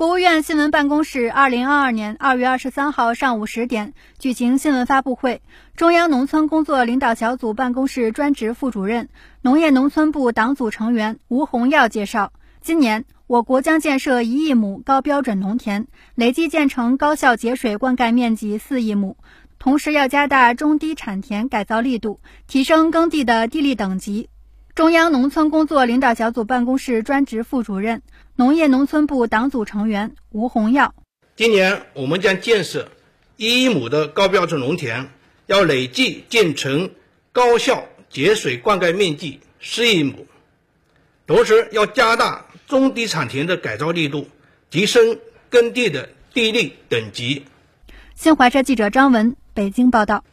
国务院新闻办公室二零二二年二月二十三号上午十点举行新闻发布会，中央农村工作领导小组办公室专职副主任、农业农村部党组成员吴洪耀介绍，今年我国将建设一亿亩高标准农田，累计建成高效节水灌溉面积四亿亩，同时要加大中低产田改造力度，提升耕地的地力等级。中央农村工作领导小组办公室专职副主任。农业农村部党组成员吴洪耀，今年我们将建设一亿亩的高标准农田，要累计建成高效节水灌溉面积四亿亩，同时要加大中低产田的改造力度，提升耕地的地力等级。新华社记者张文北京报道。